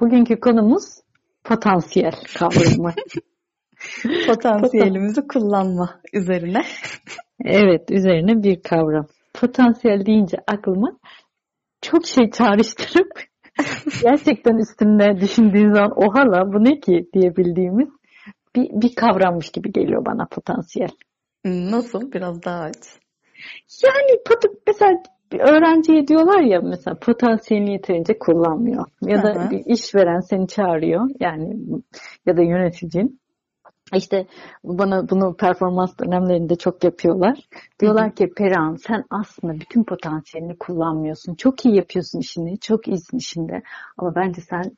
Bugünkü konumuz potansiyel kavramı. Potansiyelimizi kullanma üzerine. Evet, üzerine bir kavram. Potansiyel deyince aklıma çok şey çağrıştırıp gerçekten üstünde düşündüğün zaman ohala bu ne ki diyebildiğimiz bir, bir kavrammış gibi geliyor bana potansiyel. Nasıl? Biraz daha aç. Yani mesela bir öğrenciye diyorlar ya mesela potansiyelini yeterince kullanmıyor. Ya da Aha. bir işveren seni çağırıyor yani ya da yöneticin. İşte bana bunu performans dönemlerinde çok yapıyorlar. Diyorlar ki Perihan sen aslında bütün potansiyelini kullanmıyorsun. Çok iyi yapıyorsun işini. Çok iyisin işinde. Ama bence sen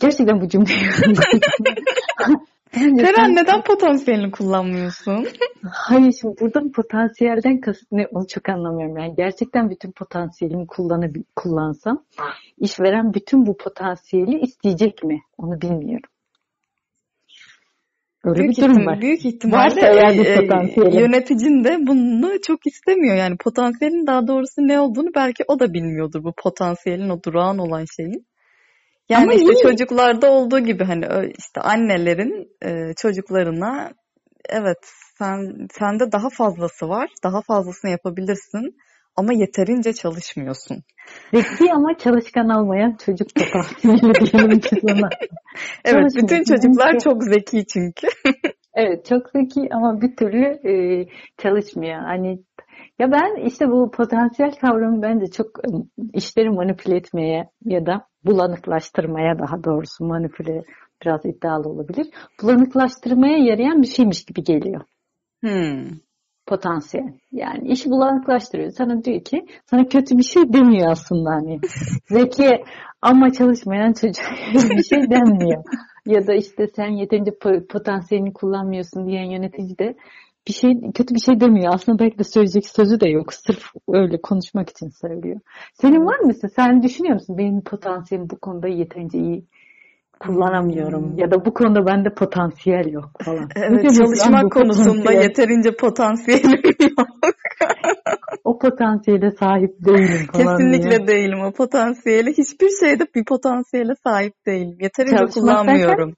gerçekten bu cümleyi Peren sen- neden potansiyelini kullanmıyorsun? Hayır şimdi burada potansiyelden kasıt ne onu çok anlamıyorum. Yani gerçekten bütün potansiyelimi kullanabil kullansam işveren bütün bu potansiyeli isteyecek mi? Onu bilmiyorum. Öyle büyük, bir durum ihtim- var. büyük ihtimalle e, e, yöneticin de bunu çok istemiyor. Yani potansiyelin daha doğrusu ne olduğunu belki o da bilmiyordur bu potansiyelin o durağan olan şeyin. Yani Ama işte iyi. çocuklarda olduğu gibi hani işte annelerin e, çocuklarına evet sen sende daha fazlası var, daha fazlasını yapabilirsin ama yeterince çalışmıyorsun. Zeki ama çalışkan olmayan çocuk diyelim ona. Evet, bütün çocuklar Çünkü- çok zeki çünkü. Evet çok zeki ama bir türlü e, çalışmıyor. Hani ya ben işte bu potansiyel kavramı bence çok e, işleri manipüle etmeye ya da bulanıklaştırmaya daha doğrusu manipüle biraz iddialı olabilir. Bulanıklaştırmaya yarayan bir şeymiş gibi geliyor Hmm. potansiyel. Yani işi bulanıklaştırıyor. Sana diyor ki sana kötü bir şey demiyor aslında hani. Zeki ama çalışmayan çocuk bir şey denmiyor. Ya da işte sen yeterince po- potansiyelini kullanmıyorsun diyen yönetici de bir şey kötü bir şey demiyor. Aslında belki de söyleyecek sözü de yok. Sırf öyle konuşmak için söylüyor. Senin var mı mesela? Sen düşünüyor musun? Benim potansiyelim bu konuda yeterince iyi kullanamıyorum. Hmm. Ya da bu konuda bende potansiyel yok falan. Evet, çalışmak konusunda potansiyel? yeterince potansiyelim yok. o potansiyele sahip değilim falan diye. Kesinlikle değilim o potansiyeli. Hiçbir şeyde bir potansiyele sahip değilim. Yeterince Çalışmak kullanmıyorum.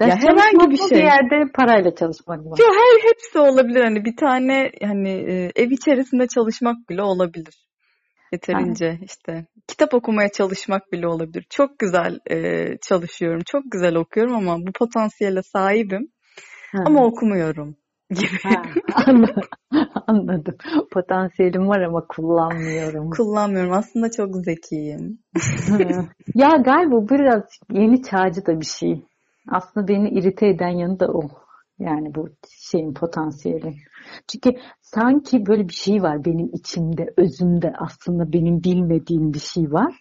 Ders Ya herhangi bir şey. Bir yerde parayla çalışmak mı? Yo, her hepsi olabilir. Hani bir tane hani e, ev içerisinde çalışmak bile olabilir. Yeterince işte kitap okumaya çalışmak bile olabilir. Çok güzel e, çalışıyorum, çok güzel okuyorum ama bu potansiyele sahibim Ha. ama okumuyorum gibi. Ha, anladım. Anladım. Potansiyelim var ama kullanmıyorum. Kullanmıyorum. Aslında çok zekiyim. ya galiba biraz yeni çağcı da bir şey. Aslında beni irite eden yanı da o. Yani bu şeyin potansiyeli. Çünkü sanki böyle bir şey var benim içimde, özümde aslında benim bilmediğim bir şey var.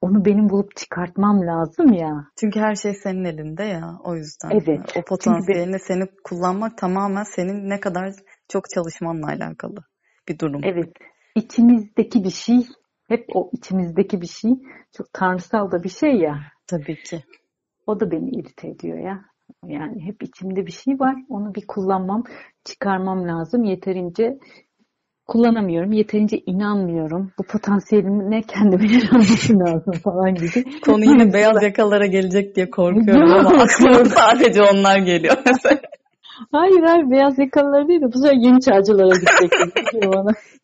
Onu benim bulup çıkartmam lazım ya. Çünkü her şey senin elinde ya. O yüzden. Evet. O potansiyelini seni kullanmak tamamen senin ne kadar çok çalışmanla alakalı bir durum. Evet. İçimizdeki bir şey, hep o içimizdeki bir şey çok tanrısal da bir şey ya. Tabii ki. O da beni irite ediyor ya. Yani hep içimde bir şey var. Onu bir kullanmam, çıkarmam lazım. Yeterince kullanamıyorum. Yeterince inanmıyorum. Bu potansiyelime kendime inanması lazım falan gibi. Konu yine beyaz yakalara gelecek diye korkuyorum ama aklıma sadece onlar geliyor. Hayır hayır beyaz yakalılar değil de bu sefer yeni çağcılara gidecek.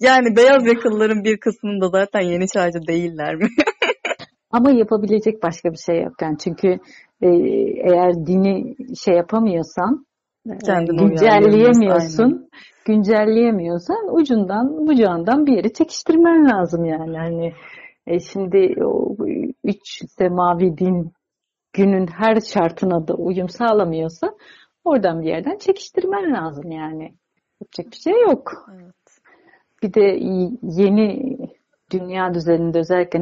Yani beyaz yakalıların bir kısmında zaten yeni çağcı değiller mi? Ama yapabilecek başka bir şey yok. Yani çünkü e, eğer dini şey yapamıyorsan, e, Kendini güncelleyemiyorsun, güncelleyemiyorsan ucundan bucağından bir yere çekiştirmen lazım yani. Hani e, şimdi o üç semavi din günün her şartına da uyum sağlamıyorsa oradan bir yerden çekiştirmen lazım yani. Yapacak bir şey yok. Evet. Bir de yeni dünya düzeninde özellikle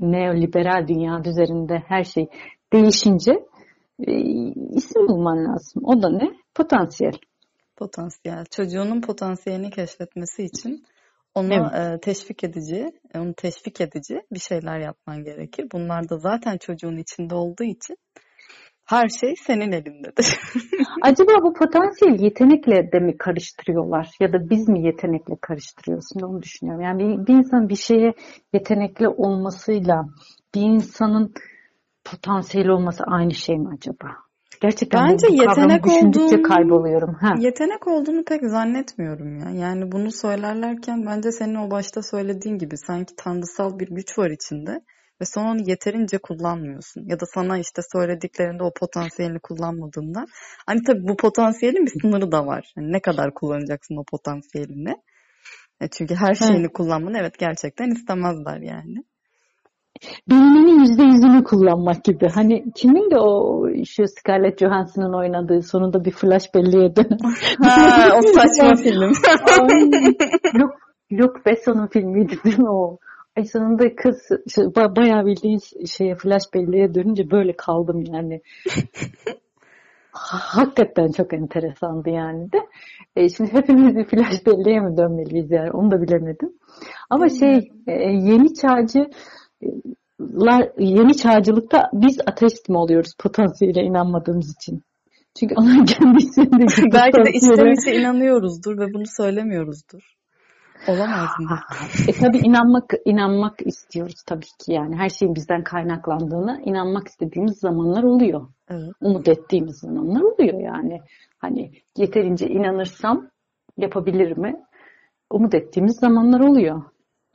neoliberal dünya düzeninde her şey değişince e, isim bulman lazım. O da ne? Potansiyel. Potansiyel. Çocuğunun potansiyelini keşfetmesi için onu Evet. e, teşvik edici, onu teşvik edici bir şeyler yapman gerekir. Bunlar da zaten çocuğun içinde olduğu için her şey senin elindedir. Acaba bu potansiyel yetenekle de mi karıştırıyorlar? Ya da biz mi yetenekle karıştırıyoruz? Şimdi onu düşünüyorum. Yani bir, bir insan bir şeye yetenekli olmasıyla bir insanın potansiyel olması aynı şey mi acaba? Gerçekten Bence bu, yetenek olduğunu, kayboluyorum. Ha. Yetenek olduğunu pek zannetmiyorum ya. Yani bunu söylerlerken bence senin o başta söylediğin gibi sanki tanrısal bir güç var içinde ve sen onu yeterince kullanmıyorsun. Ya da sana işte söylediklerinde o potansiyelini kullanmadığında hani tabii bu potansiyelin bir sınırı da var. Yani ne kadar kullanacaksın o potansiyelini? E çünkü her şeyini Hı. kullanmanı evet gerçekten istemezler yani beyninin yüzde yüzünü kullanmak gibi. Hani kimin de o şu Scarlett Johansson'ın oynadığı sonunda bir flash belleğe ha, o saçma film. Luke, Luke Besson'un filmiydi değil mi o? Ay sonunda kız işte, bayağı bildiğin şeye flash belleğe dönünce böyle kaldım yani. Hakikaten çok enteresandı yani de. E, şimdi hepimiz bir flash belleğe mi dönmeliyiz yani onu da bilemedim. Ama şey e, yeni çağcı yeni çağcılıkta biz ateist mi oluyoruz potansiyele inanmadığımız için? Çünkü onun kendisinde belki de içten içe inanıyoruzdur ve bunu söylemiyoruzdur. Olamaz mı? e tabii inanmak inanmak istiyoruz tabii ki yani her şeyin bizden kaynaklandığına inanmak istediğimiz zamanlar oluyor. Evet. Umut ettiğimiz zamanlar oluyor yani. Hani yeterince inanırsam yapabilir mi? Umut ettiğimiz zamanlar oluyor.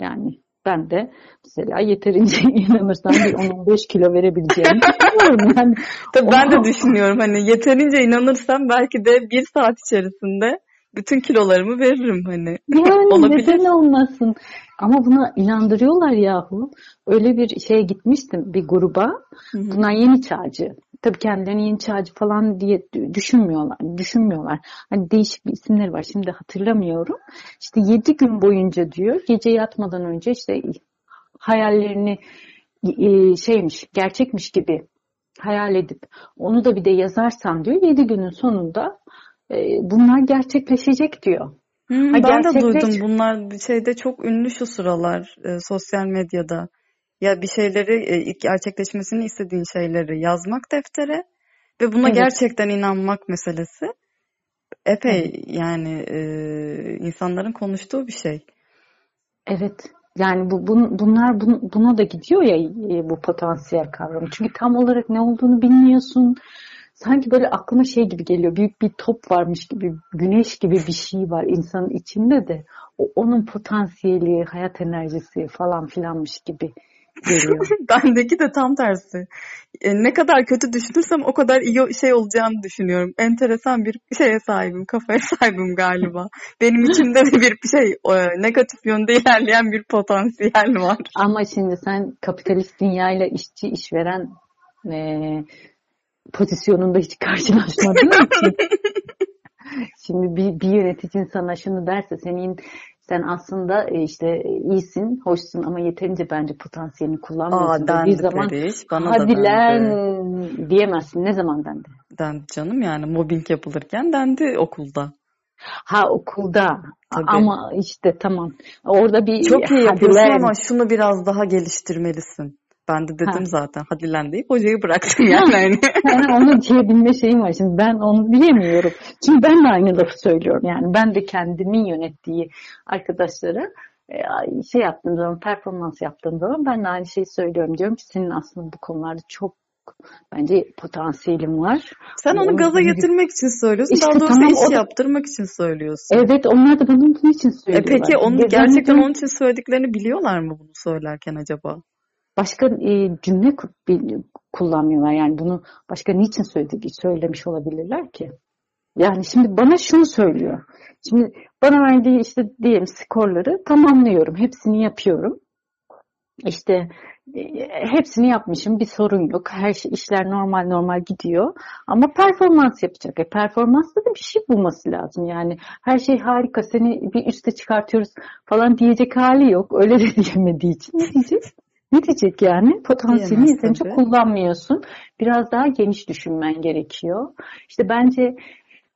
Yani ben de mesela yeterince inanırsam bir 10-15 kilo verebileceğimi düşünüyorum. Yani, Tabii ben de düşünüyorum hani yeterince inanırsam belki de bir saat içerisinde bütün kilolarımı veririm hani. Yani Olabilir. neden olmasın? Ama buna inandırıyorlar yahu. Öyle bir şeye gitmiştim bir gruba. Hı-hı. Bunlar yeni çağcı. Tabii kendilerini yeni çağcı falan diye düşünmüyorlar. Düşünmüyorlar. Hani değişik bir isimleri var. Şimdi hatırlamıyorum. İşte yedi gün boyunca diyor gece yatmadan önce işte hayallerini e, şeymiş, gerçekmiş gibi hayal edip onu da bir de yazarsan diyor yedi günün sonunda e, bunlar gerçekleşecek diyor. Hmm, ha, ben gerçekleş... de duydum bunlar bir şeyde çok ünlü şu sıralar e, sosyal medyada. Ya bir şeyleri e, ilk gerçekleşmesini istediğin şeyleri yazmak deftere ve buna evet. gerçekten inanmak meselesi epey evet. yani e, insanların konuştuğu bir şey. Evet. Yani bu bun, bunlar bun, buna da gidiyor ya e, bu potansiyel kavramı. Çünkü tam olarak ne olduğunu bilmiyorsun. Sanki böyle aklıma şey gibi geliyor. Büyük bir top varmış gibi, güneş gibi bir şey var insanın içinde de. O, onun potansiyeli, hayat enerjisi falan filanmış gibi geliyor. Bendeki de tam tersi. E, ne kadar kötü düşünürsem o kadar iyi şey olacağını düşünüyorum. Enteresan bir şeye sahibim, kafaya sahibim galiba. Benim içimde de bir şey e, negatif yönde ilerleyen bir potansiyel var. Ama şimdi sen kapitalist dünyayla işçi işveren e, pozisyonunda hiç karşılaşmadığın için Şimdi bir, bir yöneticin sana şunu derse senin sen aslında e, işte iyisin, hoşsun ama yeterince bence potansiyelini kullanmıyorsun. Aa, bir zaman Periş, bana hadi lan diyemezsin. Ne zaman dendi? Dendi canım yani mobbing yapılırken dendi okulda. Ha okulda Tabii. ama işte tamam orada bir çok iyi yapıyorsun ama şunu biraz daha geliştirmelisin. Ben de dedim ha. zaten hadi lan deyip hocayı bıraktım yani. yani onu diyebilme şeyim var. Şimdi ben onu diyemiyorum. Çünkü ben de aynı lafı söylüyorum. Yani ben de kendimin yönettiği arkadaşlara e, şey yaptığım zaman, performans yaptığım zaman ben de aynı şeyi söylüyorum. Diyorum ki senin aslında bu konularda çok bence potansiyelim var. Sen onu gaza getirmek için söylüyorsun. İşte Daha doğrusu tamam, iş o... yaptırmak için söylüyorsun. Evet onlar da bunun için söylüyorlar. E peki onu gerçekten onun için söylediklerini biliyorlar mı bunu söylerken acaba? Başka e, cümle kullanmıyorlar. Yani bunu başka niçin söyledi, söylemiş olabilirler ki? Yani şimdi bana şunu söylüyor. Şimdi bana verdiği işte diyelim skorları tamamlıyorum. Hepsini yapıyorum. İşte e, hepsini yapmışım. Bir sorun yok. Her şey işler normal normal gidiyor. Ama performans yapacak. E performansta da bir şey bulması lazım. Yani her şey harika. Seni bir üste çıkartıyoruz falan diyecek hali yok. Öyle de diyemediği için ne diyeceğiz? Ne diyecek yani? Potansiyelini yeterince kullanmıyorsun. Biraz daha geniş düşünmen gerekiyor. İşte bence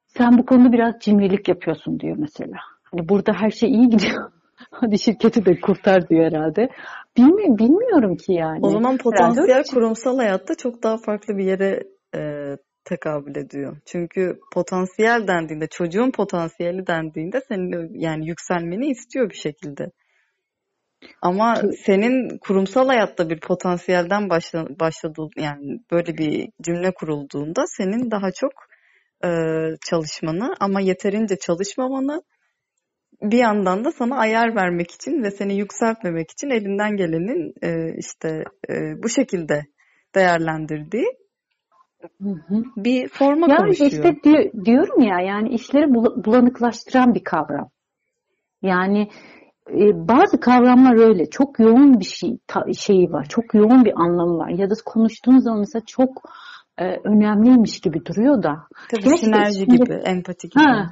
sen bu konuda biraz cimrilik yapıyorsun diyor mesela. Hani burada her şey iyi gidiyor. Hadi şirketi de kurtar diyor herhalde. Bilmi bilmiyorum ki yani. O zaman potansiyel herhalde... kurumsal hayatta çok daha farklı bir yere e, tekabül ediyor. Çünkü potansiyel dendiğinde, çocuğun potansiyeli dendiğinde senin yani yükselmeni istiyor bir şekilde. Ama senin kurumsal hayatta bir potansiyelden başla, başladığı yani böyle bir cümle kurulduğunda senin daha çok e, çalışmanı ama yeterince çalışmamanı bir yandan da sana ayar vermek için ve seni yükseltmemek için elinden gelenin e, işte e, bu şekilde değerlendirdiği Hı hı. bir forma Yani kavuşuyor. işte di- diyorum ya yani işleri bula- bulanıklaştıran bir kavram. Yani bazı kavramlar öyle çok yoğun bir şey ta- şeyi var. Çok yoğun bir anlamı var. Ya da konuştuğun zaman mesela çok e, önemliymiş gibi duruyor da. Tabii Gerçi sinerji şimdi- gibi, empati gibi. Ha,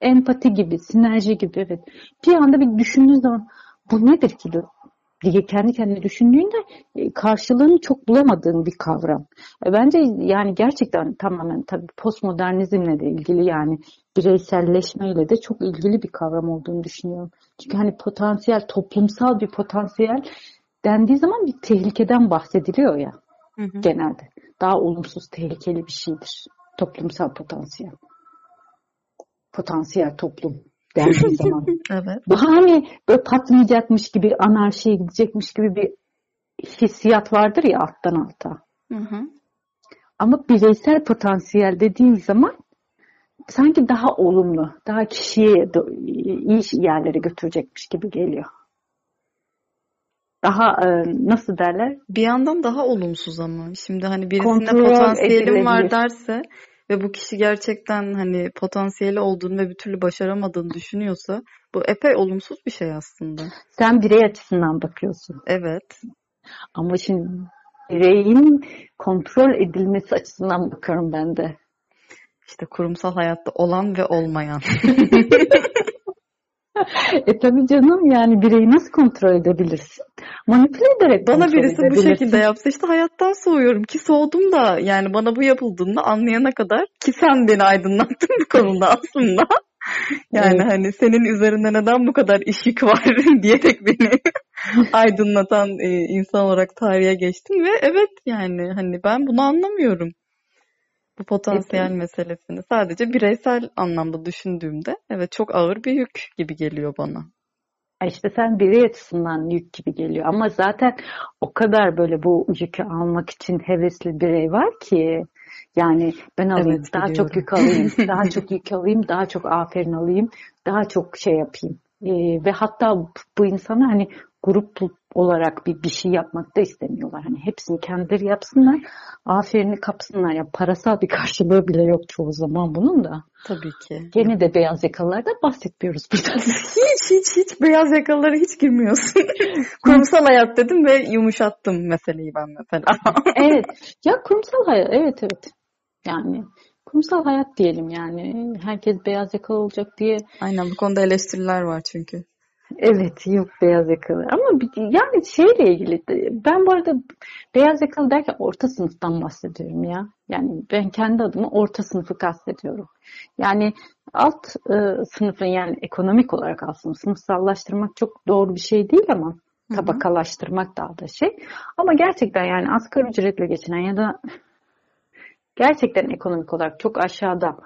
empati gibi, sinerji gibi evet. Bir anda bir düşündüğün zaman bu nedir ki diye kendi kendine düşündüğünde e, karşılığını çok bulamadığın bir kavram. E, Bence yani gerçekten tamamen tabii postmodernizmle de ilgili yani bireyselleşmeyle de çok ilgili bir kavram olduğunu düşünüyorum. Çünkü hani potansiyel, toplumsal bir potansiyel dendiği zaman bir tehlikeden bahsediliyor ya Hı hı. genelde. Daha olumsuz, tehlikeli bir şeydir. Toplumsal potansiyel. Potansiyel toplum dendiği zaman. Evet. Daha hani böyle patlayacakmış gibi, anarşiye gidecekmiş gibi bir hissiyat vardır ya alttan alta. Hı hı. Ama bireysel potansiyel dediğin zaman sanki daha olumlu, daha kişiye iyi yerlere götürecekmiş gibi geliyor. Daha e, nasıl derler? Bir yandan daha olumsuz ama. Şimdi hani birisinde Kontrol potansiyelim var derse ve bu kişi gerçekten hani potansiyeli olduğunu ve bir türlü başaramadığını düşünüyorsa bu epey olumsuz bir şey aslında. Sen birey açısından bakıyorsun. Evet. Ama şimdi bireyin kontrol edilmesi açısından bakıyorum ben de. İşte kurumsal hayatta olan ve olmayan. E tabii canım yani bireyi nasıl kontrol edebilirsin? Manipüle ederek Bana birisi bu şekilde yapsa işte hayattan soğuyorum ki soğudum da yani bana bu yapıldığında anlayana kadar ki sen beni aydınlattın bu konuda aslında. Yani Evet. hani senin üzerinde neden bu kadar iş yükü var diyerek beni aydınlatan e, insan olarak tarihe geçtim ve evet yani hani ben bunu anlamıyorum. Bu potansiyel meselesini sadece bireysel anlamda düşündüğümde evet çok ağır bir yük gibi geliyor bana. İşte sen birey açısından yük gibi geliyor. Ama zaten o kadar böyle bu yükü almak için hevesli birey var ki yani ben alayım, Evet, daha biliyorum. çok yük alayım, daha çok yük alayım, daha çok aferin alayım, daha çok şey yapayım. Ee, ve hatta bu insanlar hani grup olarak bir, bir şey yapmak da istemiyorlar. Hani hepsini kendileri yapsınlar, aferini kapsınlar. Ya parasal bir karşılığı bile yok çoğu zaman bunun da. Tabii ki. Gene de beyaz yakalılardan bahsetmiyoruz burada. Hiç hiç hiç beyaz yakalılara hiç girmiyorsun. Kurumsal hayat dedim ve yumuşattım meseleyi ben mesela. evet. Ya kurumsal hayat. Evet evet. Yani kurumsal hayat diyelim yani. Herkes beyaz yakalı olacak diye. Aynen bu konuda eleştiriler var çünkü. Evet yok beyaz yakalı. Ama bir- yani şeyle ilgili. Ben bu arada beyaz yakalı derken orta sınıftan bahsediyorum ya. Yani ben kendi adıma orta sınıfı kastediyorum. Yani alt e, sınıfın yani ekonomik olarak aslında sınıfsallaştırmak çok doğru bir şey değil ama Hı hı. tabakalaştırmak daha da şey. Ama gerçekten yani asgari ücretle geçinen ya da gerçekten ekonomik olarak çok aşağıda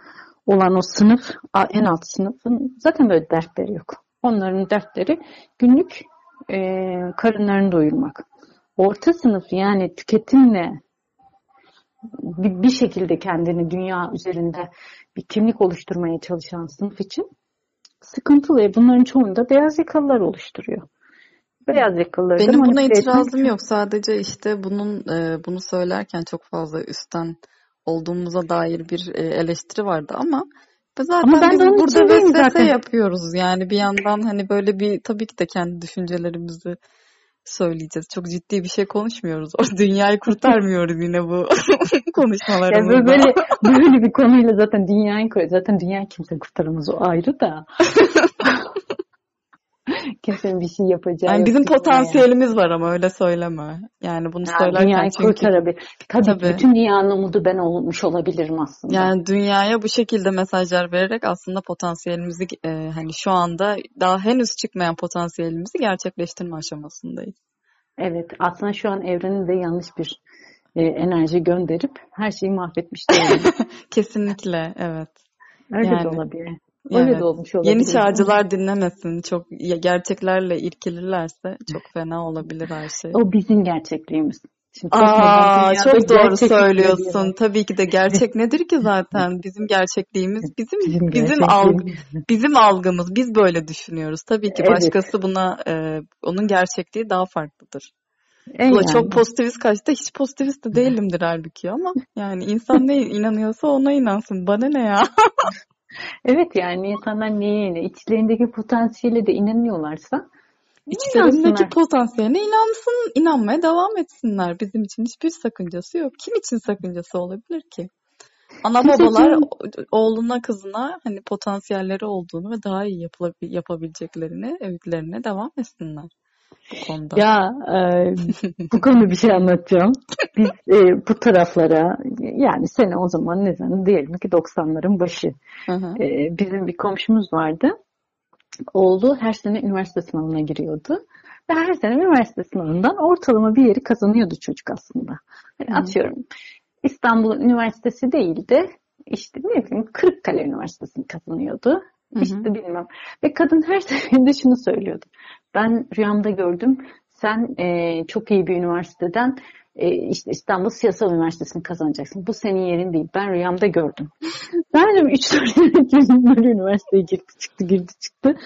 olan o sınıf, en alt sınıfın zaten böyle dertleri yok. Onların dertleri günlük e, karınlarını doyurmak. Orta sınıf yani tüketimle bir, bir şekilde kendini dünya üzerinde bir kimlik oluşturmaya çalışan sınıf için sıkıntılı. ve Bunların çoğunu da beyaz yakalılar oluşturuyor. Beyaz yakalıları Benim buna manipüle etmek- itirazım yok. Sadece işte bunun e, bunu söylerken çok fazla üstten olduğumuza dair bir e, eleştiri vardı ama zaten Ama ben biz de burada vesvese zaten. yapıyoruz. Yani bir yandan hani böyle bir tabii ki de kendi düşüncelerimizi söyleyeceğiz. Çok ciddi bir şey konuşmuyoruz. O dünyayı kurtarmıyoruz yine bu Ya konuşmalarımızda. böyle, böyle bir konuyla zaten dünyayı. Zaten dünyayı kimse kurtaramaz o ayrı da. Kimsenin bir şey yapacağı Yani bizim potansiyelimiz var ama öyle söyleme. Yani bunu Ya söylerken dünyayı çünkü kurtarabilir. Tabii, Tabii. bütün dünyanın umudu ben olmuş olabilirim aslında. Yani dünyaya bu şekilde mesajlar vererek aslında potansiyelimizi e, hani şu anda daha henüz çıkmayan potansiyelimizi gerçekleştirme aşamasındayız. Evet aslında şu an evrenin de yanlış bir e, enerji gönderip her şeyi mahvetmiş değilim. Kesinlikle evet. Öyle de Yani. olabilir. Öyle Evet. de olmuş olabilir. Yeni çağcılar dinlemesin. Çok ya- gerçeklerle irkilirlerse çok fena olabilir her şey. O bizim gerçekliğimiz. Şimdi Aa, çok doğru diye söylüyorsun. Tabii ki de gerçek nedir ki zaten? Bizim gerçekliğimiz, bizim Bizim bizim algı, gerçekliğimiz. bizim algımız. Biz böyle düşünüyoruz. Tabii ki Evet. başkası buna e, onun gerçekliği daha farklıdır. E yani. çok pozitivist kaçtı. Hiç pozitivist de değilimdir halbuki ama yani insan ne inanıyorsa ona inansın. Bana ne ya? Evet yani insanlar neye inanıyor? İçlerindeki potansiyele de inanıyorlarsa İçlerindeki potansiyeline inansın, inanmaya devam etsinler. Bizim için hiçbir sakıncası yok. Kim için sakıncası olabilir ki? Ana babalar oğluna kızına hani potansiyelleri olduğunu ve daha iyi yapabileceklerini öğütlerine devam etsinler bu konuda. Ya e, bu konuda bir şey anlatacağım. Biz e, bu taraflara yani sene o zaman ne zaman diyelim ki 90'ların başı. Hı hı. E, bizim bir komşumuz vardı. Oğlu her sene üniversite sınavına giriyordu. Ve her sene üniversite sınavından ortalama bir yeri kazanıyordu çocuk aslında. Hani Hı. atıyorum İstanbul Üniversitesi değil de işte ne bileyim Kırıkkale Üniversitesi'ni kazanıyordu. Hı hı. İşte bilmem. Ve kadın her seferinde şunu söylüyordu. Ben rüyamda gördüm. Sen e, çok iyi bir üniversiteden e, işte İstanbul Siyasal Üniversitesi'ni kazanacaksın. Bu senin yerin değil. Ben rüyamda gördüm. Ben de 3 4 böyle üniversiteye girdi çıktı girdi çıktı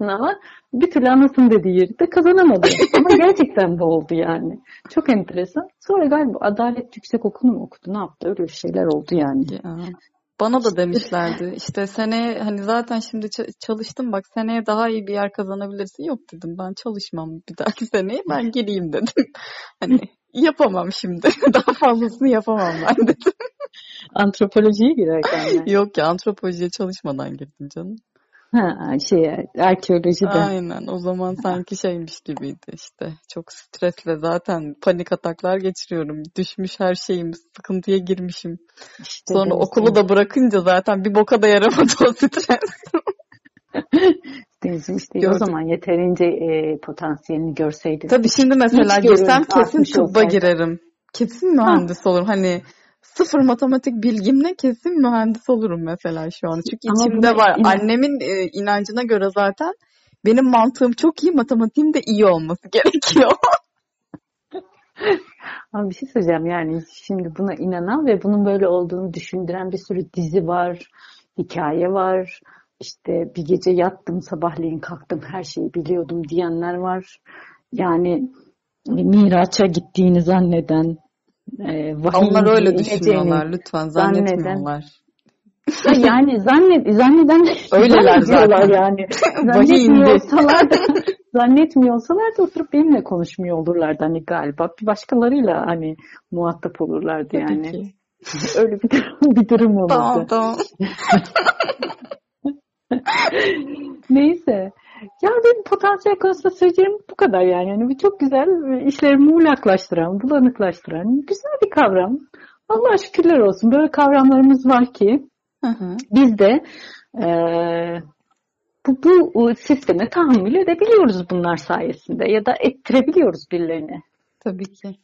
sınava. Bir türlü anasının dediği yeri de kazanamadı. Ama gerçekten bu oldu yani. Çok enteresan. Sonra galiba Adalet Yüksek Okulu mu okudu? Ne yaptı? Öyle şeyler oldu yani. Ya. Bana da demişlerdi işte seneye hani zaten şimdi ça- çalıştım bak seneye daha iyi bir yer kazanabilirsin. Yok dedim ben çalışmam bir dahaki seneye ben gireyim dedim. Hani yapamam şimdi daha fazlasını yapamam ben dedim. Antropolojiye girerken yani. Yok ya antropolojiye çalışmadan girdim canım. Ha, şey, arkeolojide. Aynen o zaman sanki şeymiş gibiydi işte çok stresle zaten panik ataklar geçiriyorum. Düşmüş her şeyim sıkıntıya girmişim. İşte Sonra Deniz'in- okulu da bırakınca zaten bir boka da yaramadı o stres. Deniz'in işte o Gördüm. zaman yeterince e, potansiyelini görseydin. Tabii şimdi mesela İç girsem kesin tıbba girerim. Kesin mühendis olurum. Hani sıfır matematik bilgimle kesin mühendis olurum mesela şu an. Çünkü Ama içimde var. inan- Annemin e, inancına göre zaten benim mantığım çok iyi, matematiğim de iyi olması gerekiyor. Ama bir şey söyleyeceğim yani şimdi buna inanan ve bunun böyle olduğunu düşündüren bir sürü dizi var, hikaye var. İşte bir gece yattım sabahleyin kalktım her şeyi biliyordum diyenler var. Yani Miraç'a gittiğini zanneden, e, Onlar öyle düşünüyorlar lütfen zannetmiyorlar. Yani zannet, zanneden Öyleler zaten. yani. Zannetmiyorsalar da, zannetmiyorsalar da oturup benimle konuşmuyor olurlardı hani galiba. Bir başkalarıyla hani muhatap olurlardı Tabii yani. ki. Öyle bir durum, bir durum olurdu. Tamam tamam. Neyse. Ya benim potansiyel konusunda söyleyeceğim bu kadar yani. yani bu çok güzel işlerimi muğlaklaştıran, bulanıklaştıran güzel bir kavram. Allah şükürler olsun. Böyle kavramlarımız var ki Hı hı. biz de eee, bu, bu sisteme tahammül edebiliyoruz bunlar sayesinde ya da ettirebiliyoruz birilerine. Tabii ki.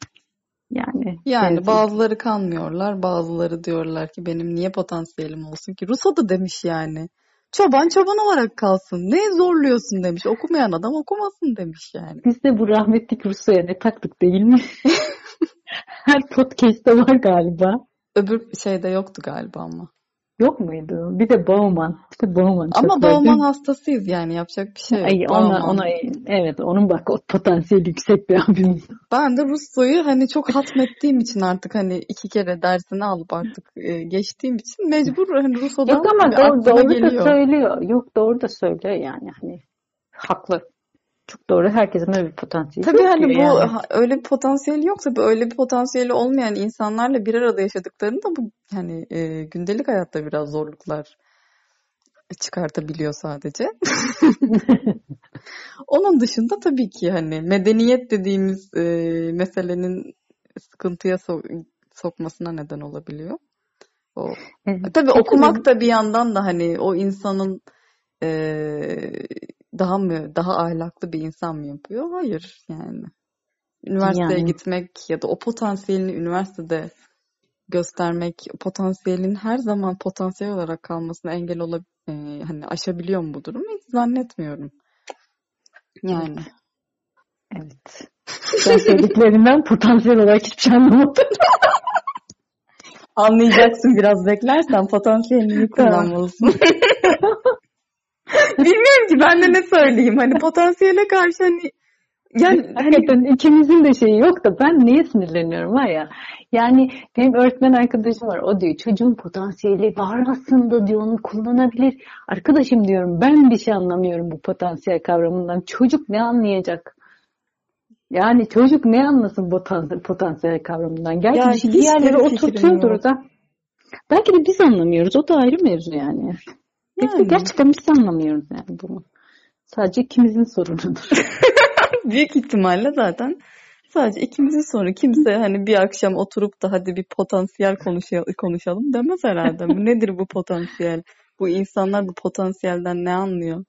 Yani, Yani evet. bazıları kanmıyorlar, bazıları diyorlar ki benim niye potansiyelim olsun ki? Ruso da demiş yani. Çoban çoban olarak kalsın. Ne zorluyorsun demiş. Okumayan adam okumasın demiş yani. biz de bu rahmetlik Rusya'ya ne taktık değil mi? Her podcast'te var galiba. Öbür şeyde yoktu galiba ama. Yok muydu? Bir de Bauman. İşte Bauman. Ama Bauman hastasıyız yani yapacak bir şey yok. Ay, ona, Bauman. ona, evet onun bak o potansiyeli yüksek bir abimiz. Ben de Russo'yu hani çok hatmettiğim için artık hani iki kere dersini alıp artık e, geçtiğim için mecbur hani Russo'dan Yok ama doğru, doğru da geliyor. söylüyor. Yok doğru da söylüyor yani hani haklı. Çok doğru. Herkesin öyle bir potansiyeli Tabii hani bu yani. öyle bir potansiyeli yoksa öyle bir potansiyeli olmayan insanlarla bir arada yaşadıklarında bu hani e, gündelik hayatta biraz zorluklar çıkartabiliyor sadece. Onun dışında tabii ki hani medeniyet dediğimiz e, meselenin sıkıntıya so- sokmasına neden olabiliyor. O. Tabii okumak da bir yandan da hani o insanın e, daha mı daha ahlaklı bir insan mı yapıyor? Hayır yani. Üniversiteye Yani. gitmek ya da o potansiyelini üniversitede göstermek potansiyelin her zaman potansiyel olarak kalmasına engel olab e, hani aşabiliyor mu bu durum? Hiç zannetmiyorum. Yani. Evet. Sen söylediklerinden potansiyel olarak hiçbir şey anlamadım. Anlayacaksın biraz beklersen potansiyelini kullanmalısın. Ben de ne söyleyeyim. Hani potansiyele karşı hani yani hani Hakikaten ikimizin de şeyi yok da ben neye sinirleniyorum var ya. Yani benim öğretmen arkadaşım var. O diyor çocuğun potansiyeli var aslında diyor onu kullanabilir. Arkadaşım diyorum ben bir şey anlamıyorum bu potansiyel kavramından. Çocuk ne anlayacak? Yani çocuk ne anlasın potansiyel, potansiyel kavramından? Gerçi Ya bir yerlere fikrim oturtuyordur da. Belki de biz anlamıyoruz. O da ayrı mevzu yani. De Yani. gerçekten biz anlamıyoruz yani bunu. Sadece ikimizin sorunudur. büyük ihtimalle zaten sadece ikimizin sorunu. Kimse hani bir akşam oturup da hadi bir potansiyel konuşalım, konuşalım demez herhalde. Bu nedir bu potansiyel? Bu insanlar bu potansiyelden ne anlıyor?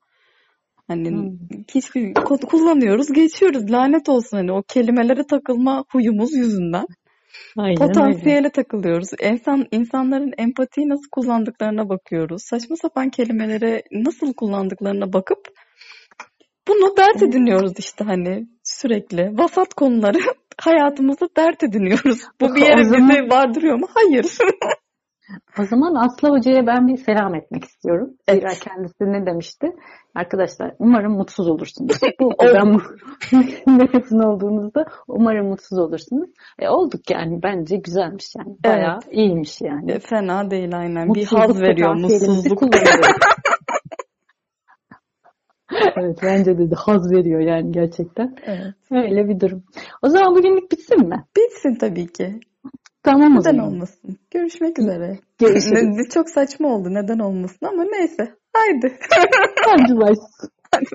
Hani Hmm. hiçbir kod kullanıyoruz, geçiyoruz. Lanet olsun hani o kelimelere takılma huyumuz yüzünden. Aynen öyle. Potansiyele takılıyoruz. İnsan insanların empatiyi nasıl kullandıklarına bakıyoruz. Saçma sapan kelimelere nasıl kullandıklarına bakıp bunu dert ediniyoruz işte hani sürekli. Vasat konuları hayatımızda dert ediniyoruz. Bu bir O yere zaman- bizi vardırıyor mu? Hayır. O zaman Aslı Hoca'ya ben bir selam etmek istiyorum. Evet. Zira kendisi ne demişti? Arkadaşlar umarım mutsuz olursunuz. Bu program mezun olduğunuzda umarım mutsuz olursunuz. E, olduk yani bence güzelmiş yani. Bayağı iyiymiş yani. E, Fena değil aynen. Bir Mutsuzluk haz veriyor mutsuzluk. evet bence de, de haz veriyor yani gerçekten. Evet. Öyle bir durum. O zaman bugünlük bitsin mi? Bitsin tabii ki. Tamam o Neden zaman. olmasın? Görüşmek üzere. Görüşürüz. Çok saçma oldu neden olmasın ama neyse. Haydi. Hadi başlasın. Hadi